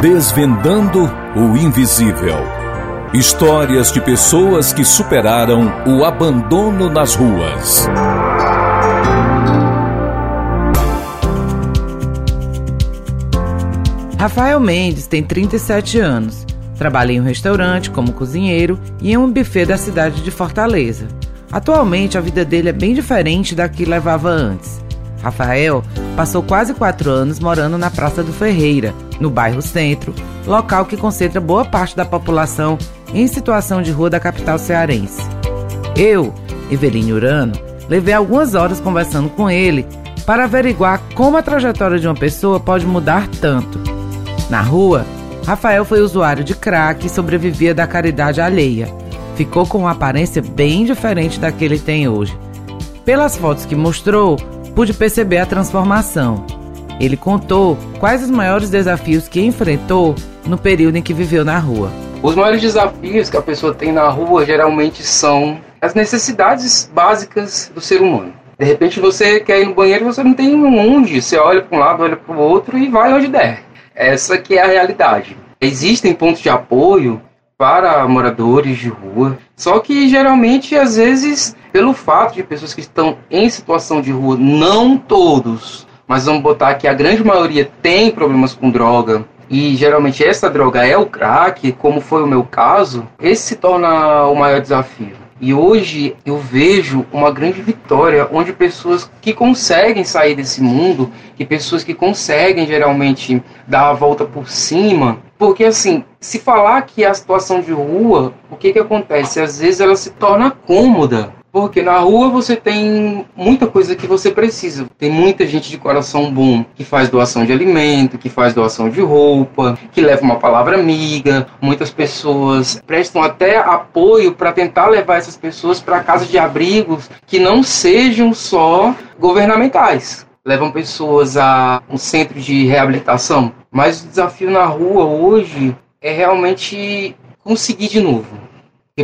Desvendando o invisível. Histórias de pessoas que superaram o abandono nas ruas. Rafael Mendes tem 37 anos. Trabalha em um restaurante como cozinheiro e em um buffet da cidade de Fortaleza. Atualmente, a vida dele é bem diferente da que levava antes. Rafael passou quase quatro anos morando na Praça do Ferreira, no bairro Centro, local que concentra boa parte da população em situação de rua da capital cearense. Eu, Eveline Urano, levei algumas horas conversando com ele para averiguar como a trajetória de uma pessoa pode mudar tanto. Na rua, Rafael foi usuário de crack e sobrevivia da caridade alheia. Ficou com uma aparência bem diferente da que ele tem hoje. Pelas fotos que mostrou, pude perceber a transformação. Ele contou quais os maiores desafios que enfrentou no período em que viveu na rua. Os maiores desafios que a pessoa tem na rua geralmente são as necessidades básicas do ser humano. De repente você quer ir no banheiro, você não tem onde, você olha para um lado, olha para o outro e vai onde der. Essa que é a realidade. Existem pontos de apoio para moradores de rua, só que geralmente às vezes pelo fato de pessoas que estão em situação de rua, não todos, mas vamos botar que a grande maioria tem problemas com droga, e geralmente essa droga é o crack, como foi o meu caso, esse se torna o maior desafio. E hoje eu vejo uma grande vitória onde pessoas que conseguem sair desse mundo, que pessoas que conseguem geralmente dar a volta por cima, porque assim, se falar que a situação de rua, o que que acontece? Às vezes ela se torna cômoda. Porque na rua você tem muita coisa que você precisa. Tem muita gente de coração bom que faz doação de alimento, que faz doação de roupa, que leva uma palavra amiga. Muitas pessoas prestam até apoio para tentar levar essas pessoas para casas de abrigos que não sejam só governamentais. Levam pessoas a um centro de reabilitação. Mas o desafio na rua hoje é realmente conseguir de novo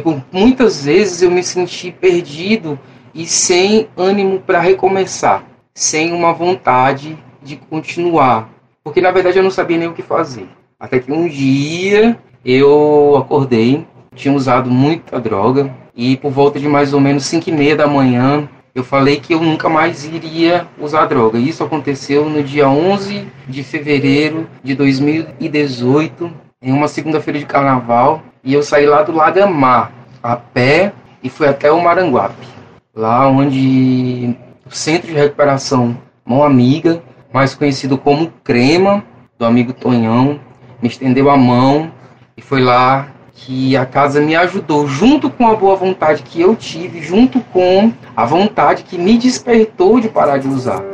por muitas vezes eu me senti perdido e sem ânimo para recomeçar, sem uma vontade de continuar, porque na verdade eu não sabia nem o que fazer. Até que um dia eu acordei, tinha usado muita droga e por volta de mais ou menos 5 e meia da manhã eu falei que eu nunca mais iria usar droga. Isso aconteceu no dia 11 de fevereiro de 2018, em uma segunda-feira de carnaval. E eu saí lá do Lagamar, a pé, e fui até o Maranguape, lá onde o Centro de Recuperação Mão Amiga, mais conhecido como Crema, do amigo Tonhão, me estendeu a mão e foi lá que a casa me ajudou, junto com a boa vontade que eu tive, junto com a vontade que me despertou de parar de usar.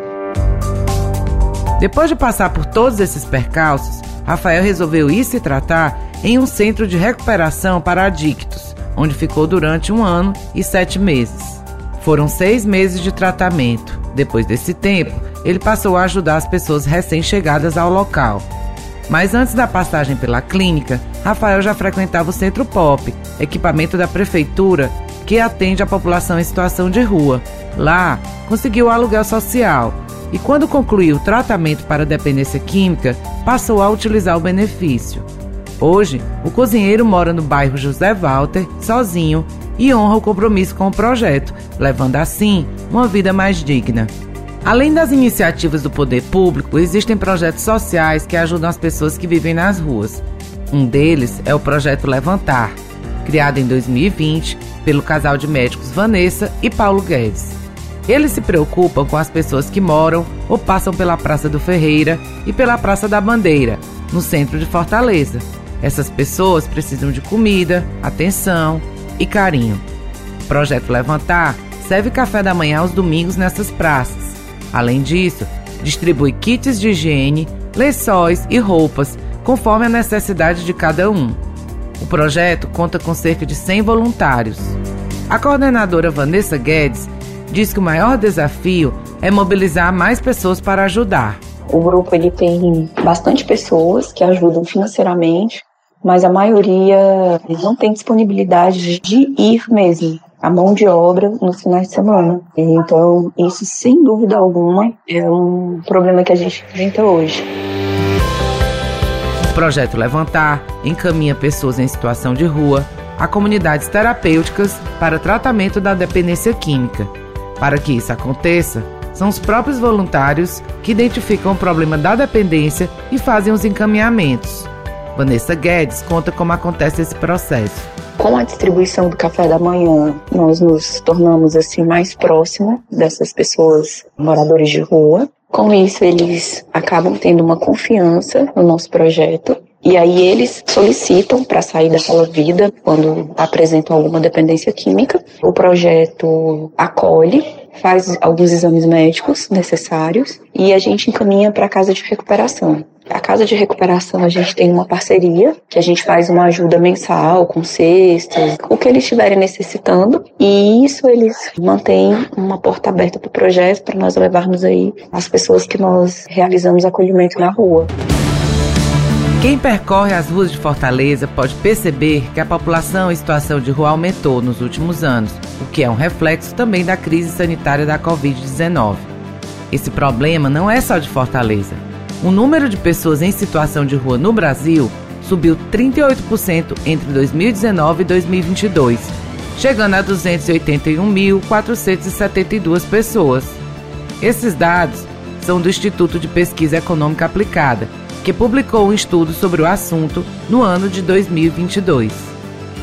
Depois de passar por todos esses percalços, Rafael resolveu ir se tratar em um centro de recuperação para adictos, onde ficou durante um ano e sete meses. Foram seis meses de tratamento. Depois desse tempo, ele passou a ajudar as pessoas recém-chegadas ao local. Mas antes da passagem pela clínica, Rafael já frequentava o Centro Pop, equipamento da prefeitura que atende a população em situação de rua. Lá, conseguiu aluguel social e, quando concluiu o tratamento para dependência química, passou a utilizar o benefício. Hoje, o cozinheiro mora no bairro José Walter, sozinho, e honra o compromisso com o projeto, levando assim uma vida mais digna. Além das iniciativas do poder público, existem projetos sociais que ajudam as pessoas que vivem nas ruas. Um deles é o projeto Levantar, criado em 2020 pelo casal de médicos Vanessa e Paulo Guedes. Eles se preocupam com as pessoas que moram ou passam pela Praça do Ferreira e pela Praça da Bandeira, no centro de Fortaleza. Essas pessoas precisam de comida, atenção e carinho. O projeto Levantar serve café da manhã aos domingos nessas praças. Além disso, distribui kits de higiene, lençóis e roupas, conforme a necessidade de cada um. O projeto conta com cerca de 100 voluntários. A coordenadora Vanessa Guedes diz que o maior desafio é mobilizar mais pessoas para ajudar. O grupo ele tem bastante pessoas que ajudam financeiramente, mas a maioria não tem disponibilidade de ir mesmo a mão de obra nos finais de semana. Então, isso sem dúvida alguma é um problema que a gente enfrenta hoje. O projeto Levantar encaminha pessoas em situação de rua a comunidades terapêuticas para tratamento da dependência química. Para que isso aconteça, são os próprios voluntários que identificam o problema da dependência e fazem os encaminhamentos. Vanessa Guedes conta como acontece esse processo. Com a distribuição do café da manhã, nós nos tornamos assim mais próximos dessas pessoas moradores de rua. Com isso, eles acabam tendo uma confiança no nosso projeto e aí eles solicitam para sair daquela vida quando apresentam alguma dependência química. O projeto acolhe, faz alguns exames médicos necessários e a gente encaminha para a casa de recuperação. A casa de recuperação a gente tem uma parceria que a gente faz uma ajuda mensal com cestas, o que eles estiverem necessitando e isso eles mantêm uma porta aberta para o projeto para nós levarmos aí as pessoas que nós realizamos acolhimento na rua. Quem percorre as ruas de Fortaleza pode perceber que a população em situação de rua aumentou nos últimos anos, o que é um reflexo também da crise sanitária da Covid-19. Esse problema não é só de Fortaleza. O número de pessoas em situação de rua no Brasil subiu 38% entre 2019 e 2022, chegando a 281.472 pessoas. Esses dados são do Instituto de Pesquisa Econômica Aplicada que publicou um estudo sobre o assunto no ano de 2022.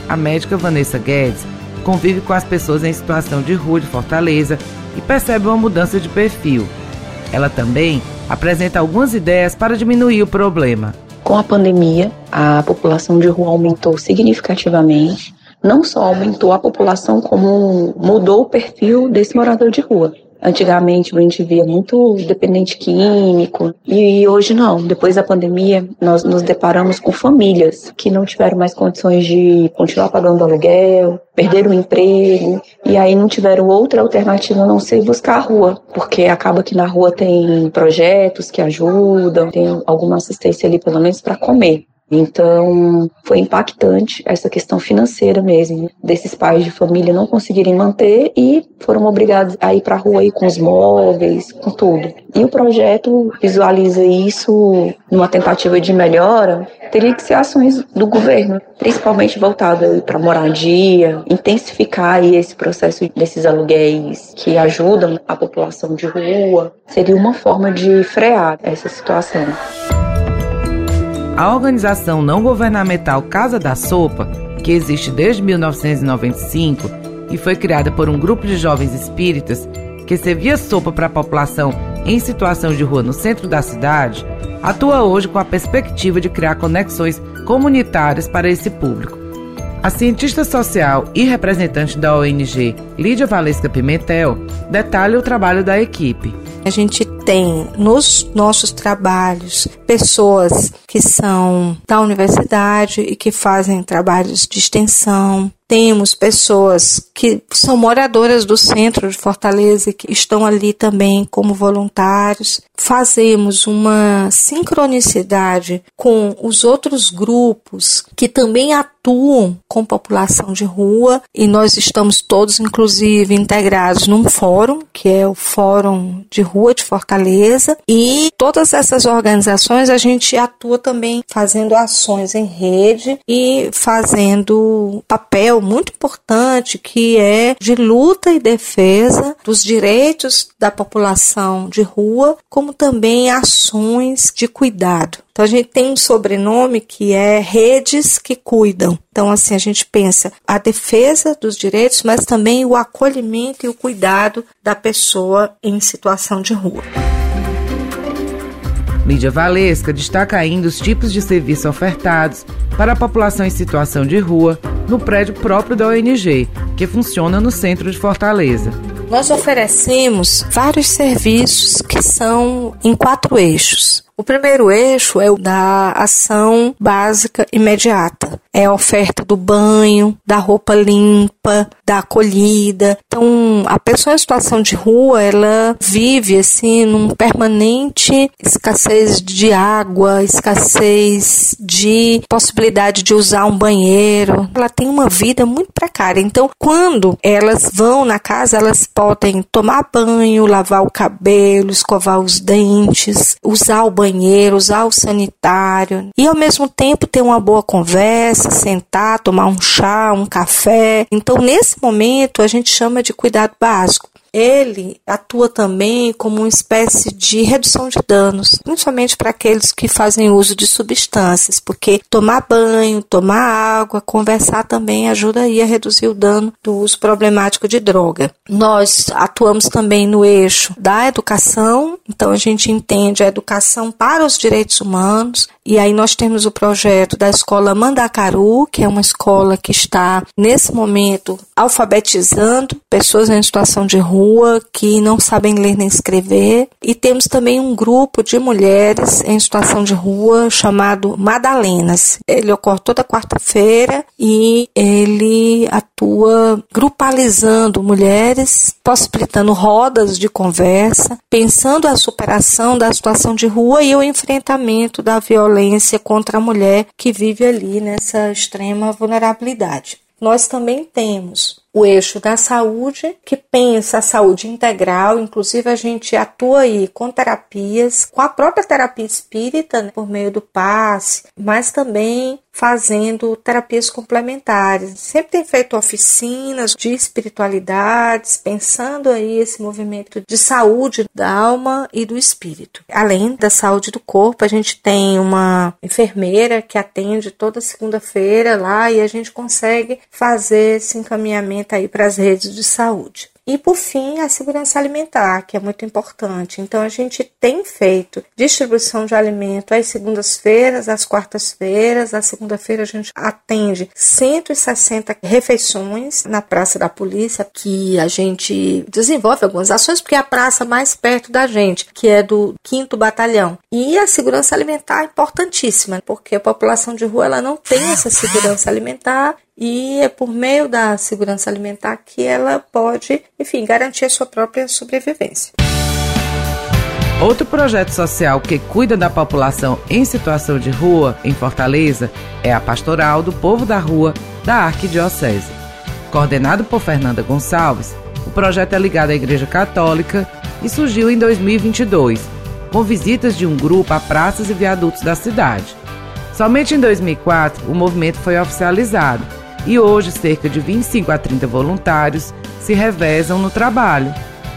A médica Vanessa Guedes convive com as pessoas em situação de rua de Fortaleza e percebe uma mudança de perfil. Ela também apresenta algumas ideias para diminuir o problema. Com a pandemia, a população de rua aumentou significativamente. Não só aumentou a população, como mudou o perfil desse morador de rua. Antigamente a gente via muito dependente químico e hoje não. Depois da pandemia, nós nos deparamos com famílias que não tiveram mais condições de continuar pagando aluguel, perderam o emprego e aí não tiveram outra alternativa a não ser buscar a rua, porque acaba que na rua tem projetos que ajudam, tem alguma assistência ali pelo menos para comer. Então, foi impactante essa questão financeira mesmo, desses pais de família não conseguirem manter e foram obrigados a ir para a rua aí com os móveis, com tudo. E o projeto visualiza isso numa tentativa de melhora, teria que ser ações do governo, principalmente voltado para moradia, intensificar esse processo desses aluguéis que ajudam a população de rua, seria uma forma de frear essa situação. A organização não governamental Casa da Sopa, que existe desde 1995 e foi criada por um grupo de jovens espíritas que servia sopa para a população em situação de rua no centro da cidade, atua hoje com a perspectiva de criar conexões comunitárias para esse público. A cientista social e representante da ONG Lídia Valesca Pimentel detalha o trabalho da equipe. A gente tem nos nossos trabalhos pessoas que são da universidade e que fazem trabalhos de extensão, temos pessoas que são moradoras do centro de Fortaleza que estão ali também como voluntários. Fazemos uma sincronicidade com os outros grupos que também atuam com população de rua e nós estamos todos, inclusive, integrados num fórum, que é o Fórum de Rua de Fortaleza, e todas essas organizações a gente atua também fazendo ações em rede e fazendo papel muito importante que é de luta e defesa dos direitos da população de rua, como também ações de cuidado. Então a gente tem um sobrenome que é Redes que Cuidam. Então assim a gente pensa a defesa dos direitos, mas também o acolhimento e o cuidado da pessoa em situação de rua. Lídia Valesca destaca ainda os tipos de serviços ofertados para a população em situação de rua no prédio próprio da ONG, que funciona no centro de Fortaleza. Nós oferecemos vários serviços que são em quatro eixos. O primeiro eixo é o da ação básica imediata. É a oferta do banho, da roupa limpa, da acolhida. Então, a pessoa em situação de rua, ela vive assim num permanente escassez de água, escassez de possibilidade de usar um banheiro. Ela tem uma vida muito precária. Então, quando elas vão na casa, elas podem tomar banho, lavar o cabelo, escovar os dentes, usar o banheiro, usar o sanitário e ao mesmo tempo ter uma boa conversa, sentar, tomar um chá, um café. Então, nesse momento, a gente chama de cuidado básico ele atua também como uma espécie de redução de danos, principalmente para aqueles que fazem uso de substâncias, porque tomar banho, tomar água, conversar também ajuda a reduzir o dano do uso problemático de droga. Nós atuamos também no eixo da educação, então a gente entende a educação para os direitos humanos, e aí nós temos o projeto da escola Mandacaru, que é uma escola que está nesse momento alfabetizando pessoas em situação de rua que não sabem ler nem escrever. E temos também um grupo de mulheres em situação de rua chamado Madalenas. Ele ocorre toda quarta-feira e ele atua grupalizando mulheres, possibilitando rodas de conversa, pensando a superação da situação de rua e o enfrentamento da violência violência contra a mulher que vive ali nessa extrema vulnerabilidade. Nós também temos o eixo da saúde, que pensa a saúde integral, inclusive a gente atua aí com terapias, com a própria terapia espírita, né, por meio do passe, mas também fazendo terapias complementares. Sempre tem feito oficinas de espiritualidades, pensando aí esse movimento de saúde da alma e do espírito. Além da saúde do corpo, a gente tem uma enfermeira que atende toda segunda-feira lá e a gente consegue fazer esse encaminhamento aí para as redes de saúde. E por fim, a segurança alimentar, que é muito importante. Então, a gente tem feito distribuição de alimento às segundas-feiras, às quartas-feiras. À segunda-feira, a gente atende 160 refeições na Praça da Polícia, que a gente desenvolve algumas ações, porque é a praça mais perto da gente, que é do 5 Batalhão. E a segurança alimentar é importantíssima, porque a população de rua ela não tem essa segurança alimentar e é por meio da segurança alimentar que ela pode, enfim, garantir a sua própria sobrevivência. Outro projeto social que cuida da população em situação de rua em Fortaleza é a Pastoral do Povo da Rua da Arquidiocese. Coordenado por Fernanda Gonçalves, o projeto é ligado à Igreja Católica e surgiu em 2022, com visitas de um grupo a praças e viadutos da cidade. Somente em 2004 o movimento foi oficializado e hoje cerca de 25 a 30 voluntários se revezam no trabalho.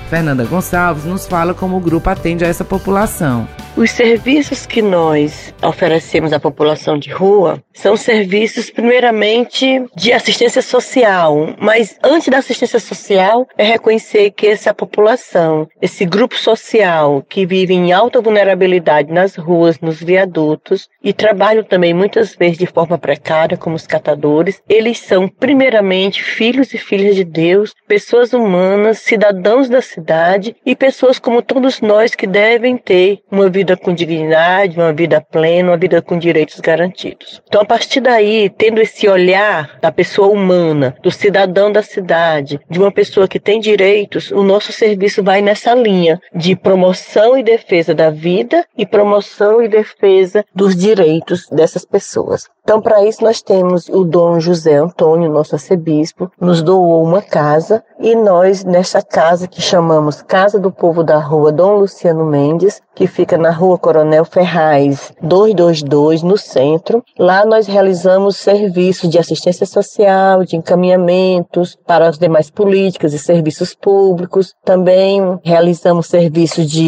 Fernanda Gonçalves nos fala como o grupo atende a essa população. Os serviços que nós oferecemos à população de rua são serviços, primeiramente, de assistência social. Mas antes da assistência social, é reconhecer que essa população, esse grupo social que vive em alta vulnerabilidade nas ruas, nos viadutos e trabalham também muitas vezes de forma precária, como os catadores, eles são, primeiramente, filhos e filhas de Deus, pessoas humanas, cidadãos da cidade e pessoas como todos nós que devem ter uma vida vida com dignidade, uma vida plena, uma vida com direitos garantidos. Então, a partir daí, tendo esse olhar da pessoa humana, do cidadão da cidade, de uma pessoa que tem direitos, o nosso serviço vai nessa linha de promoção e defesa da vida e promoção e defesa dos direitos dessas pessoas. Então, para isso, nós temos o Dom José Antônio, nosso arcebispo, nos doou uma casa e nós, nessa casa que chamamos Casa do Povo da Rua Dom Luciano Mendes, que fica na Rua Coronel Ferraz 222, no centro, lá nós realizamos serviços de assistência social, de encaminhamentos para as demais políticas e serviços públicos. Também realizamos serviços de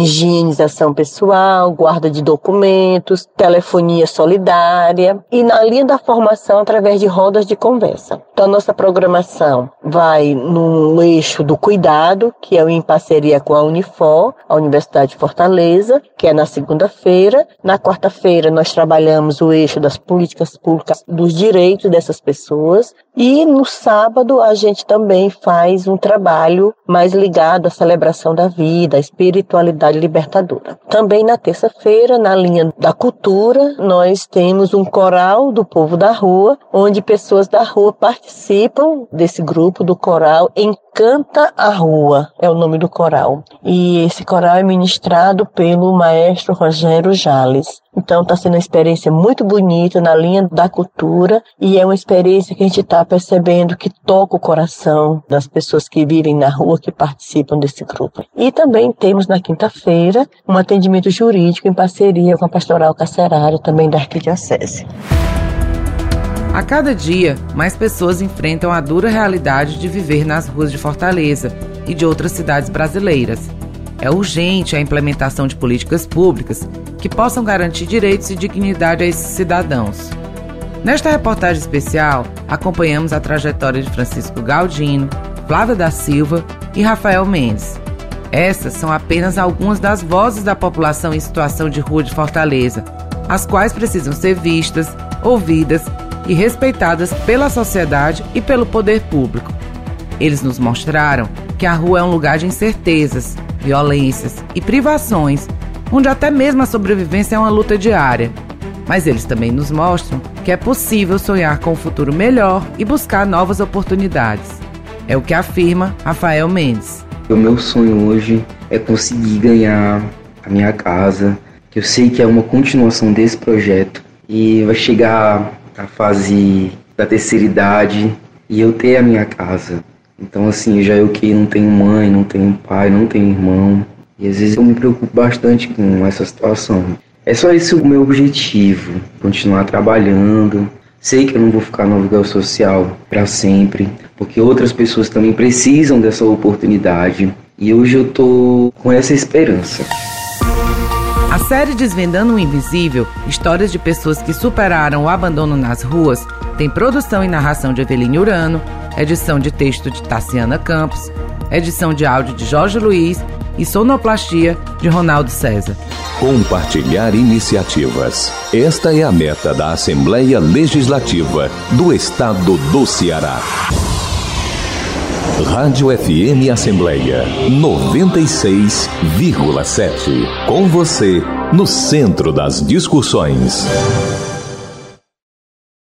higienização pessoal, guarda de documentos, telefonia solidária e na linha da formação através de rodas de conversa. Então, nossa programação vai no eixo do cuidado, que é em parceria com a Unifor, a Universidade de Fortaleza, que é na segunda-feira. Na quarta-feira, nós trabalhamos o eixo das políticas públicas dos direitos dessas pessoas. E no sábado a gente também faz um trabalho mais ligado à celebração da vida, à espiritualidade libertadora. Também na terça-feira, na linha da cultura, nós temos um coral do povo da rua, onde pessoas da rua participam desse grupo do coral em Canta a Rua, é o nome do coral. E esse coral é ministrado pelo maestro Rogério Jales. Então está sendo uma experiência muito bonita na linha da cultura e é uma experiência que a gente está percebendo que toca o coração das pessoas que vivem na rua, que participam desse grupo. E também temos na quinta-feira um atendimento jurídico em parceria com a Pastoral Carcerária, também da Arquidiocese. A cada dia, mais pessoas enfrentam a dura realidade de viver nas ruas de Fortaleza e de outras cidades brasileiras. É urgente a implementação de políticas públicas que possam garantir direitos e dignidade a esses cidadãos. Nesta reportagem especial, acompanhamos a trajetória de Francisco Galdino, Flávia da Silva e Rafael Mendes. Essas são apenas algumas das vozes da população em situação de rua de Fortaleza, as quais precisam ser vistas, ouvidas e respeitadas pela sociedade e pelo poder público. Eles nos mostraram que a rua é um lugar de incertezas, violências e privações, onde até mesmo a sobrevivência é uma luta diária. Mas eles também nos mostram que é possível sonhar com um futuro melhor e buscar novas oportunidades. É o que afirma Rafael Mendes. O meu sonho hoje é conseguir ganhar a minha casa, que eu sei que é uma continuação desse projeto e vai chegar a fase da terceira idade e eu ter a minha casa. Então, assim, já eu que não tenho mãe, não tenho pai, não tenho irmão, e às vezes eu me preocupo bastante com essa situação. É só esse o meu objetivo, continuar trabalhando. Sei que eu não vou ficar no aluguel social para sempre, porque outras pessoas também precisam dessa oportunidade. E hoje eu tô com essa esperança. A série Desvendando o Invisível, histórias de pessoas que superaram o abandono nas ruas, tem produção e narração de Eveline Urano, edição de texto de Tassiana Campos, edição de áudio de Jorge Luiz e sonoplastia de Ronaldo César. Compartilhar iniciativas. Esta é a meta da Assembleia Legislativa do Estado do Ceará. Rádio FM Assembleia 96,7. Com você, no centro das discussões.